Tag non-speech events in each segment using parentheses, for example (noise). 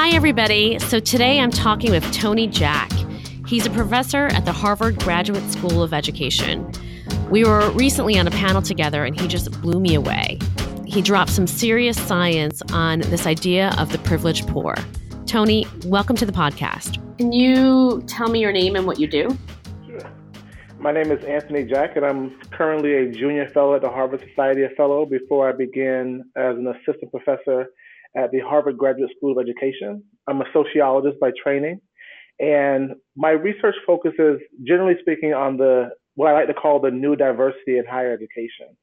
Hi, everybody. So today I'm talking with Tony Jack. He's a professor at the Harvard Graduate School of Education. We were recently on a panel together and he just blew me away. He dropped some serious science on this idea of the privileged poor. Tony, welcome to the podcast. Can you tell me your name and what you do? Sure. My name is Anthony Jack, and I'm currently a junior fellow at the Harvard Society of Fellow before I began as an assistant professor at the Harvard Graduate School of Education. I'm a sociologist by training, and my research focuses, generally speaking, on the what I like to call the new diversity in higher education.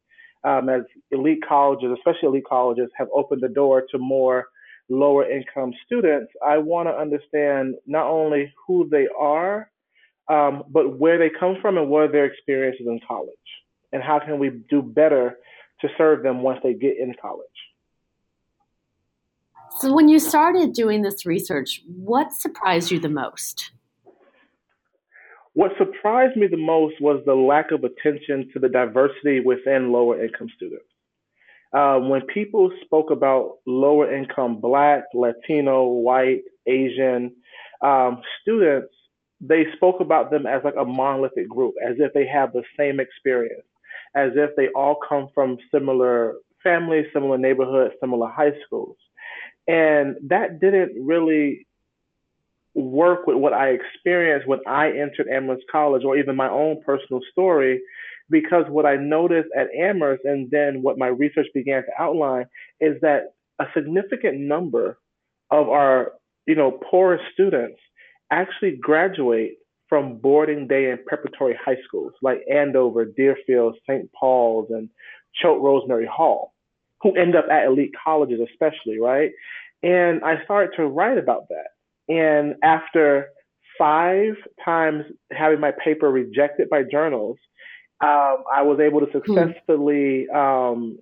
Um, as elite colleges, especially elite colleges, have opened the door to more lower income students, I want to understand not only who they are, um, but where they come from and what are their experiences in college, and how can we do better to serve them once they get in college. So, when you started doing this research, what surprised you the most? What surprised me the most was the lack of attention to the diversity within lower income students. Um, when people spoke about lower income Black, Latino, white, Asian um, students, they spoke about them as like a monolithic group, as if they have the same experience, as if they all come from similar families, similar neighborhoods, similar high schools. And that didn't really work with what I experienced when I entered Amherst College or even my own personal story, because what I noticed at Amherst and then what my research began to outline is that a significant number of our, you know, poorest students actually graduate from boarding day and preparatory high schools like Andover, Deerfield, St. Paul's, and Choate Rosemary Hall who end up at elite colleges, especially, right? And I started to write about that. And after five times having my paper rejected by journals, um, I was able to hmm. successfully um,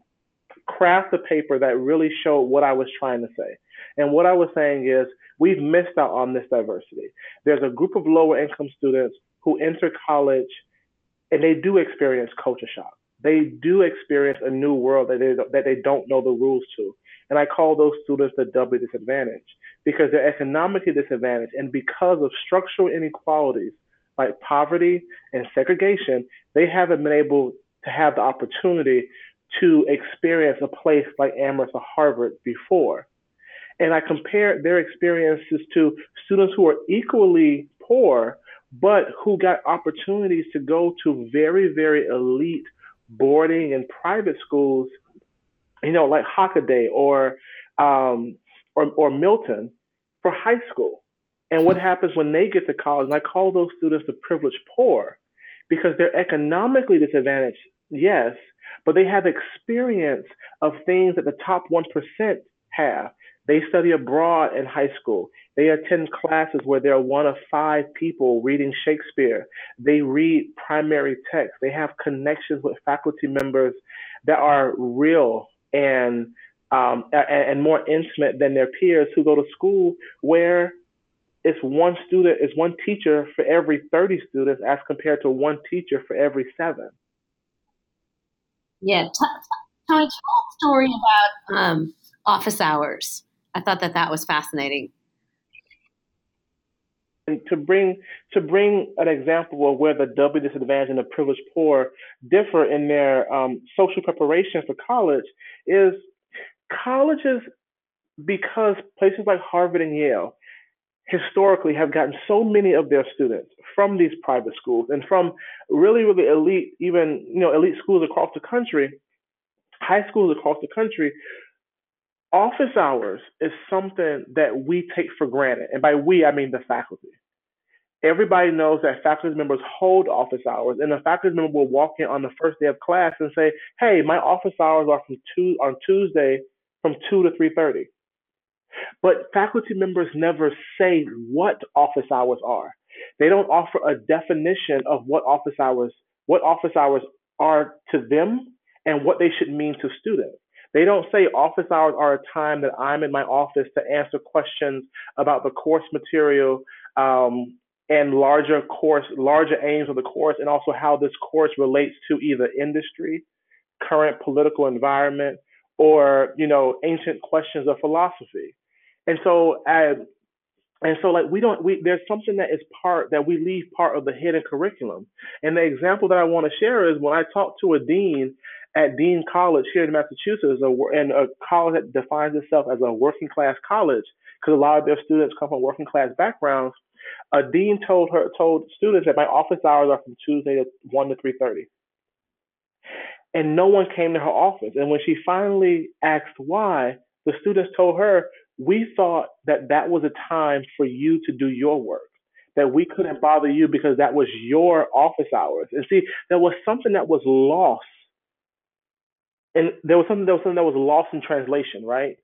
craft a paper that really showed what I was trying to say. And what I was saying is, we've missed out on this diversity. There's a group of lower income students who enter college and they do experience culture shock they do experience a new world that they, that they don't know the rules to. And I call those students the doubly disadvantaged because they're economically disadvantaged. And because of structural inequalities like poverty and segregation, they haven't been able to have the opportunity to experience a place like Amherst or Harvard before. And I compare their experiences to students who are equally poor, but who got opportunities to go to very, very elite boarding in private schools, you know, like Hockaday or um, or, or Milton for high school. And what happens when they get to college? And I call those students the privileged poor because they're economically disadvantaged, yes, but they have experience of things that the top 1% have. They study abroad in high school. They attend classes where they're one of five people reading Shakespeare. They read primary text. They have connections with faculty members that are real and um, and more intimate than their peers who go to school where it's one student, it's one teacher for every 30 students as compared to one teacher for every seven. Yeah. Tell me a story about um, office hours. I thought that that was fascinating. And to bring to bring an example of where the doubly disadvantaged and the privileged poor differ in their um, social preparation for college is colleges because places like Harvard and Yale historically have gotten so many of their students from these private schools and from really really elite even you know elite schools across the country high schools across the country office hours is something that we take for granted. And by we, I mean the faculty. Everybody knows that faculty members hold office hours, and a faculty member will walk in on the first day of class and say, "Hey, my office hours are from two on Tuesday from two to three thirty. But faculty members never say what office hours are. They don't offer a definition of what office hours what office hours are to them and what they should mean to students. They don't say office hours are a time that I'm in my office to answer questions about the course material um, and larger course, larger aims of the course, and also how this course relates to either industry, current political environment, or you know ancient questions of philosophy. And so, uh, and so like we don't we there's something that is part that we leave part of the hidden curriculum. And the example that I want to share is when I talked to a dean at Dean College here in Massachusetts, and a college that defines itself as a working class college, because a lot of their students come from working class backgrounds. A dean told her told students that my office hours are from Tuesday to one to three thirty, and no one came to her office. And when she finally asked why, the students told her, "We thought that that was a time for you to do your work." That we couldn't bother you because that was your office hours. And see, there was something that was lost and there was something there was something that was lost in translation, right?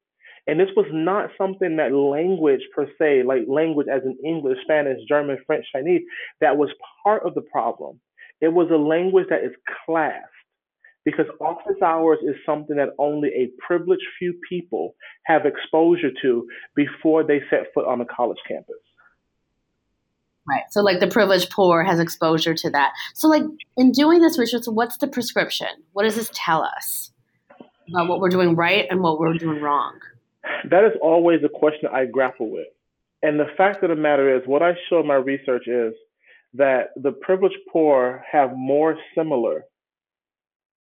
And this was not something that language per se, like language as in English, Spanish, German, French, Chinese, that was part of the problem. It was a language that is classed because office hours is something that only a privileged few people have exposure to before they set foot on a college campus. Right. So, like the privileged poor has exposure to that. So, like in doing this research, what's the prescription? What does this tell us? About what we're doing right and what we're doing wrong? That is always a question I grapple with. And the fact of the matter is, what I show in my research is that the privileged poor have more similar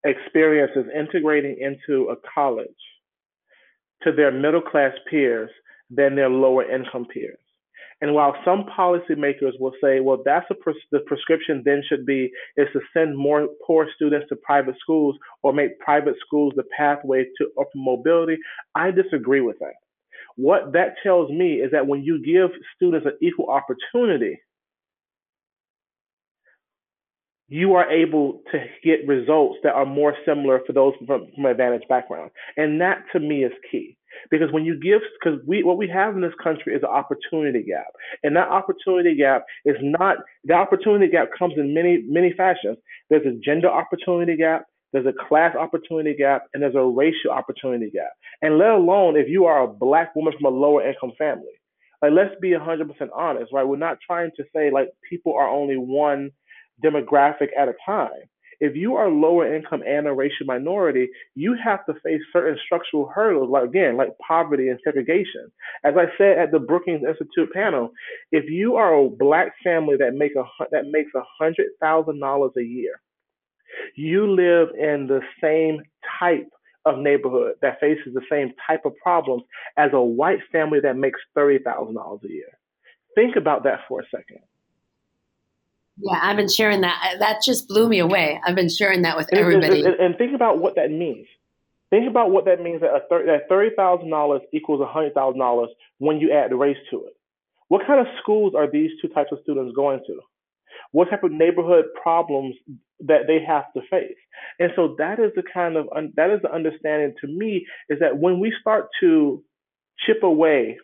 experiences integrating into a college to their middle class peers than their lower income peers. And while some policymakers will say, well, that's a pres- the prescription then should be is to send more poor students to private schools or make private schools the pathway to upper mobility, I disagree with that. What that tells me is that when you give students an equal opportunity, you are able to get results that are more similar for those from, from advantaged background. And that to me is key. Because when you give, because we what we have in this country is an opportunity gap, and that opportunity gap is not the opportunity gap comes in many many fashions. There's a gender opportunity gap, there's a class opportunity gap, and there's a racial opportunity gap. And let alone if you are a black woman from a lower income family, like let's be 100% honest, right? We're not trying to say like people are only one demographic at a time if you are lower income and a racial minority, you have to face certain structural hurdles, like again, like poverty and segregation. As I said at the Brookings Institute panel, if you are a black family that make a that makes a hundred thousand dollars a year, you live in the same type of neighborhood that faces the same type of problems as a white family that makes thirty thousand dollars a year. Think about that for a second. Yeah, I've been sharing that. That just blew me away. I've been sharing that with and, everybody. And, and, think about what that means. Think about what that means that, a thir- that thirty thousand dollars equals hundred thousand dollars when you add the race to it. What kind of schools are these two types of students going to? What type of neighborhood problems that they have to face? And so that is the kind of un- that is the understanding to me is that when we start to chip away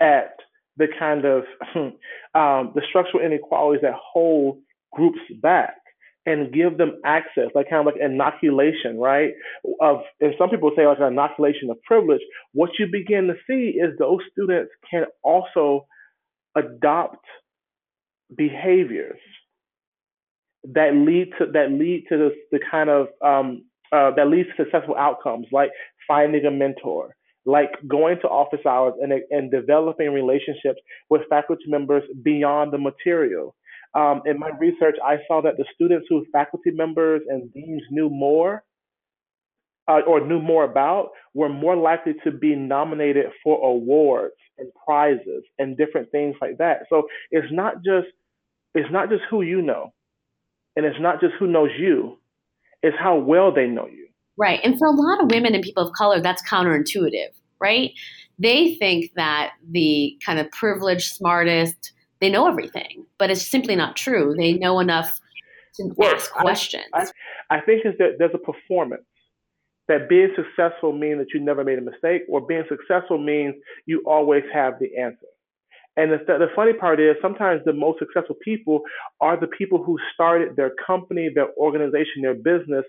at the kind of (laughs) um, the structural inequalities that hold groups back and give them access, like kind of like inoculation, right? Of and some people say like an inoculation of privilege. What you begin to see is those students can also adopt behaviors that lead to that lead to this, the kind of um, uh, that leads to successful outcomes, like finding a mentor, like going to office hours and, and developing relationships with faculty members beyond the material. Um, in my research, I saw that the students whose faculty members and deans knew more uh, or knew more about were more likely to be nominated for awards and prizes and different things like that. So it's not just it's not just who you know, and it's not just who knows you, it's how well they know you. Right. And for a lot of women and people of color, that's counterintuitive, right? They think that the kind of privileged, smartest, they know everything, but it's simply not true. They know enough to well, ask questions. I, I, I think is that there's a performance that being successful means that you never made a mistake, or being successful means you always have the answer. And the, the funny part is sometimes the most successful people are the people who started their company, their organization, their business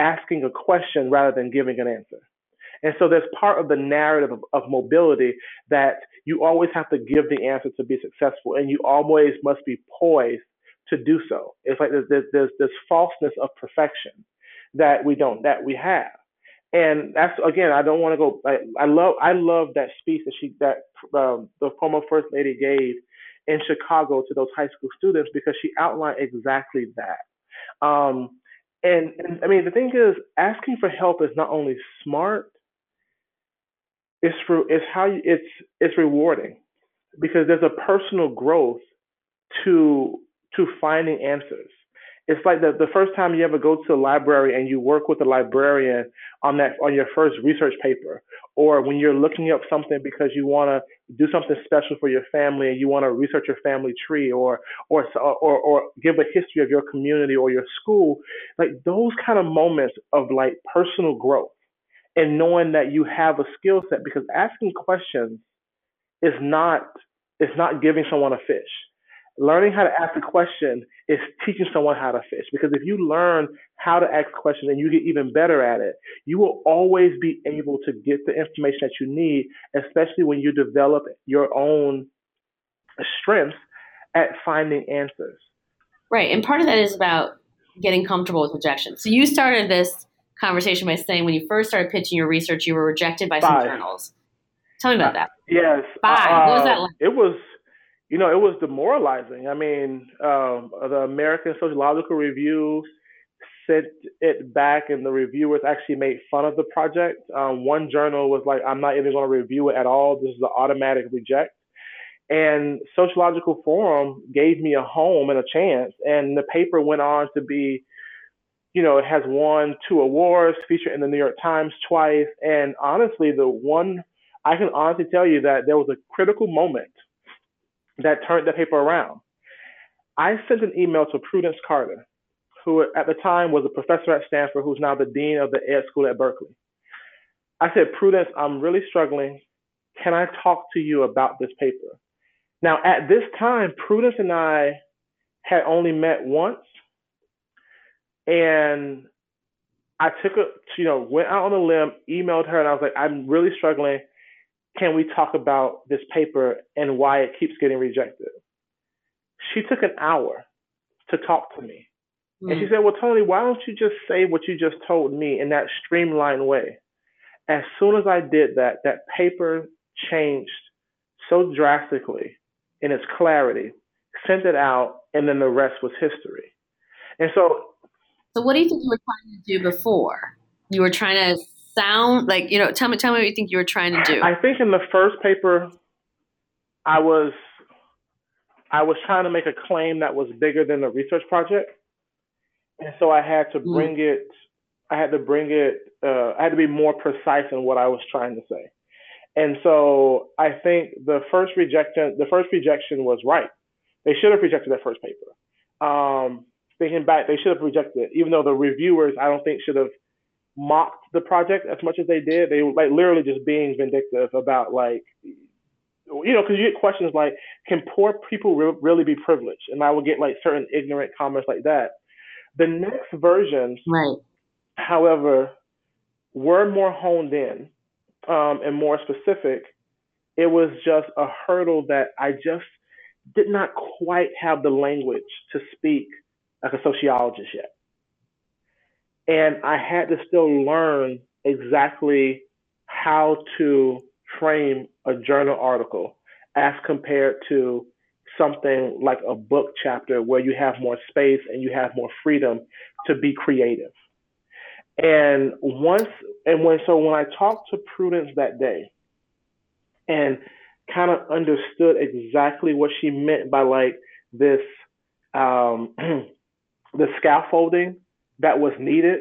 asking a question rather than giving an answer. And so there's part of the narrative of, of, mobility that you always have to give the answer to be successful, and you always must be poised to do so. It's like there's, there's, there's this falseness of perfection that we don't that we have. And that's again, I don't want to go. I, I love, I love that speech that she, that um, the former first lady gave in Chicago to those high school students because she outlined exactly that. Um, and, and I mean, the thing is, asking for help is not only smart, it's for, it's how you, it's it's rewarding. Because there's a personal growth to to finding answers it's like the, the first time you ever go to a library and you work with a librarian on that on your first research paper. Or when you're looking up something because you want to do something special for your family and you want to research your family tree or, or or or give a history of your community or your school like those kind of moments of like personal growth and knowing that you have a skill set because asking questions is not is not giving someone a fish learning how to ask a question is teaching someone how to fish because if you learn how to ask questions and you get even better at it you will always be able to get the information that you need especially when you develop your own strengths at finding answers right and part of that is about getting comfortable with rejection so you started this conversation by saying when you first started pitching your research you were rejected by Five. some journals tell me about that yes Five. Uh, what was that like? it was you know, it was demoralizing. I mean, um, the American Sociological Review sent it back, and the reviewers actually made fun of the project. Um, one journal was like, "I'm not even going to review it at all. This is an automatic reject." And Sociological Forum gave me a home and a chance, and the paper went on to be, you know, it has won two awards, featured in the New York Times twice, and honestly, the one I can honestly tell you that there was a critical moment that turned the paper around. I sent an email to Prudence Carter, who at the time was a professor at Stanford, who's now the dean of the Ed School at Berkeley. I said, Prudence, I'm really struggling. Can I talk to you about this paper? Now, at this time, Prudence and I had only met once, and I took a, you know, went out on a limb, emailed her, and I was like, I'm really struggling can we talk about this paper and why it keeps getting rejected? She took an hour to talk to me. Mm. And she hmm. said, Well, Tony, why don't you just say what you just told me in that streamlined way? As soon as I did that, that paper changed so drastically in its clarity, sent it out, and then the rest was history. And so. So, what do you think you were trying to do before? You were trying to sound like you know tell me tell me what you think you were trying to do i think in the first paper i was i was trying to make a claim that was bigger than the research project and so i had to mm. bring mm. it i had to bring it uh, i had to be more precise in what i was trying to say and so i think the first rejection the first rejection was right they should have rejected that first paper um, thinking back they should have rejected it even though the reviewers i don't think should have mocked the project as much as they did. They were like literally just being vindictive about like, you know, because you get questions like, can poor people re- really be privileged? And I would get like certain ignorant comments like that. The next versions, right. however, were more honed in um, and more specific. It was just a hurdle that I just did not quite have the language to speak like a sociologist yet. And I had to still learn exactly how to frame a journal article as compared to something like a book chapter where you have more space and you have more freedom to be creative. And once, and when, so when I talked to Prudence that day and kind of understood exactly what she meant by like this, um, (clears throat) the scaffolding that was needed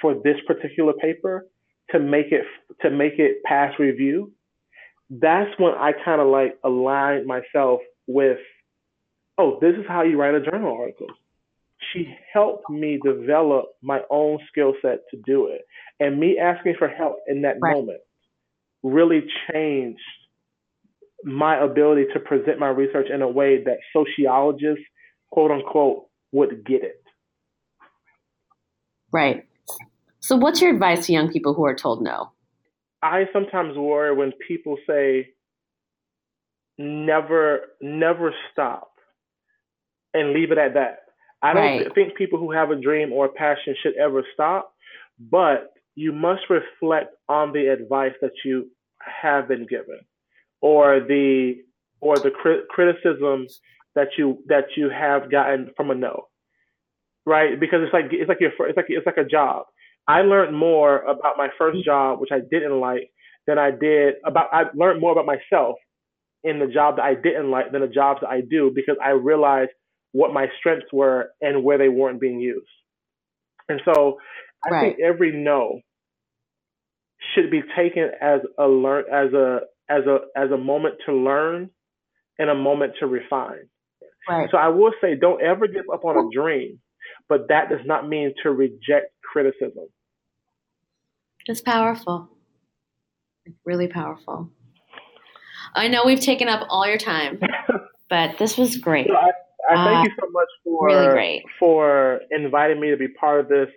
for this particular paper to make it to make it pass review, that's when I kind of like aligned myself with, oh, this is how you write a journal article. She helped me develop my own skill set to do it. And me asking for help in that right. moment really changed my ability to present my research in a way that sociologists, quote unquote, would get it. Right. So, what's your advice to young people who are told no? I sometimes worry when people say, never, never stop and leave it at that. I don't right. think people who have a dream or a passion should ever stop, but you must reflect on the advice that you have been given or the or the criticism that you that you have gotten from a no right because it's like it's like your it's like it's like a job i learned more about my first job which i didn't like than i did about i learned more about myself in the job that i didn't like than the jobs that i do because i realized what my strengths were and where they weren't being used and so i Right. think every no should be taken as a learn as a as a as a moment to learn and a moment to refine. Right. So I will say don't ever give up on a dream, but that does not mean to reject criticism. It's powerful. Really powerful. I know we've taken up all your time, (laughs) but this was great. So I, I Uh, thank you so much for really great. for inviting me to be part of this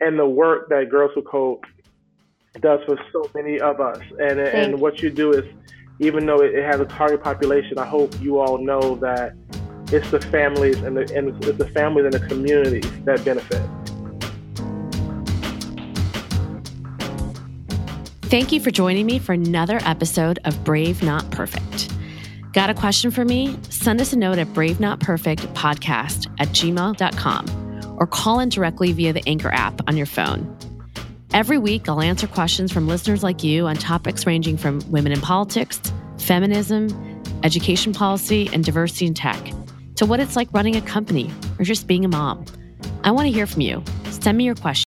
and the work that Girls Who Code does for so many of us. And Thank- and what you do is, even though it, it has a target population, I hope you all know that it's the families and the and it's the families and the communities that benefit. Thank you for joining me for another episode of Brave Not Perfect. Got a question for me? Send us a note at brave not perfect podcast at gmail.com or call in directly via the Anchor app on your phone. Every week, I'll answer questions from listeners like you on topics ranging from women in politics, feminism, education policy, and diversity in tech, to what it's like running a company or just being a mom. I want to hear from you. Send me your questions.